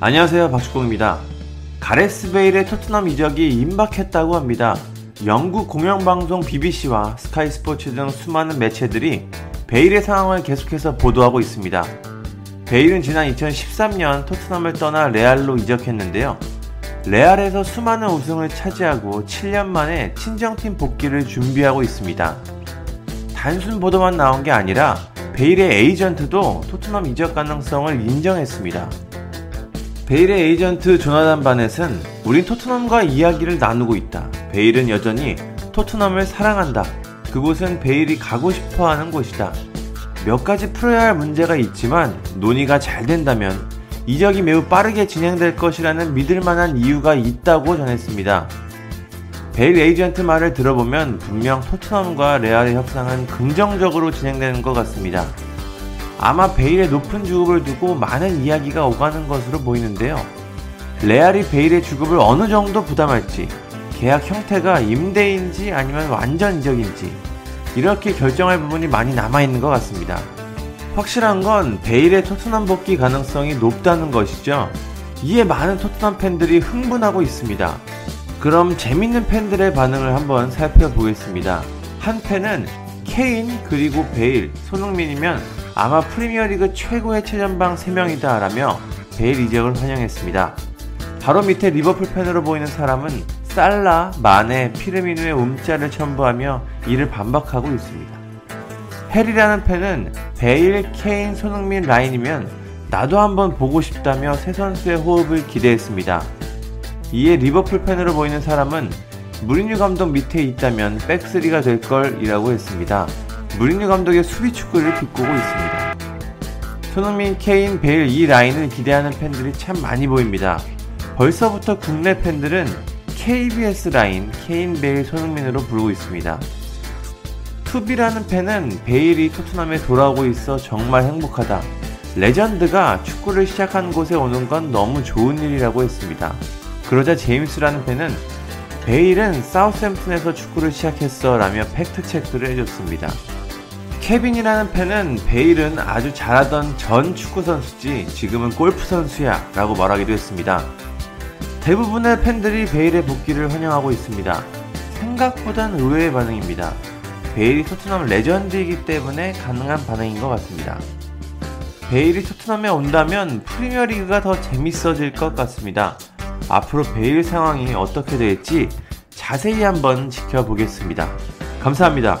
안녕하세요 박주공입니다. 가레스 베일의 토트넘 이적이 임박했다고 합니다. 영국 공영방송 BBC와 스카이 스포츠 등 수많은 매체들이 베일의 상황을 계속해서 보도하고 있습니다. 베일은 지난 2013년 토트넘을 떠나 레알로 이적했는데요. 레알에서 수많은 우승을 차지하고 7년 만에 친정팀 복귀를 준비하고 있습니다. 단순 보도만 나온 게 아니라 베일의 에이전트도 토트넘 이적 가능성을 인정했습니다. 베일의 에이전트 조나단 바넷은 우린 토트넘과 이야기를 나누고 있다. 베일은 여전히 토트넘을 사랑한다. 그곳은 베일이 가고 싶어 하는 곳이다. 몇 가지 풀어야 할 문제가 있지만 논의가 잘 된다면 이적이 매우 빠르게 진행될 것이라는 믿을 만한 이유가 있다고 전했습니다. 베일 에이전트 말을 들어보면 분명 토트넘과 레알의 협상은 긍정적으로 진행되는 것 같습니다. 아마 베일의 높은 주급을 두고 많은 이야기가 오가는 것으로 보이는데요. 레알이 베일의 주급을 어느 정도 부담할지, 계약 형태가 임대인지 아니면 완전 이적인지, 이렇게 결정할 부분이 많이 남아있는 것 같습니다. 확실한 건 베일의 토트넘 복귀 가능성이 높다는 것이죠. 이에 많은 토트넘 팬들이 흥분하고 있습니다. 그럼 재밌는 팬들의 반응을 한번 살펴보겠습니다. 한 팬은 케인 그리고 베일, 손흥민이면 아마 프리미어리그 최고의 최전방 3명이다 라며 베일 이적을 환영했습니다. 바로 밑에 리버풀 팬으로 보이는 사람은 살라, 마네, 피르미누의 움짤을 첨부하며 이를 반박하고 있습니다. 해리라는 팬은 베일, 케인, 손흥민 라인이면 나도 한번 보고 싶다며 세 선수의 호흡을 기대했습니다. 이에 리버풀 팬으로 보이는 사람은 무리뉴 감독 밑에 있다면 백스리가 될 걸이라고 했습니다. 무리뉴 감독의 수비 축구를 비꼬고 있습니다. 손흥민, 케인, 베일 이 라인을 기대하는 팬들이 참 많이 보입니다. 벌써부터 국내 팬들은 KBS 라인, 케인, 베일, 손흥민으로 부르고 있습니다. 투비라는 팬은 베일이 토트넘에 돌아오고 있어 정말 행복하다. 레전드가 축구를 시작한 곳에 오는 건 너무 좋은 일이라고 했습니다. 그러자 제임스라는 팬은 베일은 사우스햄튼에서 축구를 시작했어 라며 팩트체크를 해줬습니다. 케빈이라는 팬은 베일은 아주 잘하던 전 축구 선수지 지금은 골프 선수야 라고 말하기도 했습니다. 대부분의 팬들이 베일의 복귀를 환영하고 있습니다. 생각보단 의외의 반응입니다. 베일이 토트넘 레전드이기 때문에 가능한 반응인 것 같습니다. 베일이 토트넘에 온다면 프리미어리그가 더 재밌어질 것 같습니다. 앞으로 베일 상황이 어떻게 될지 자세히 한번 지켜보겠습니다. 감사합니다.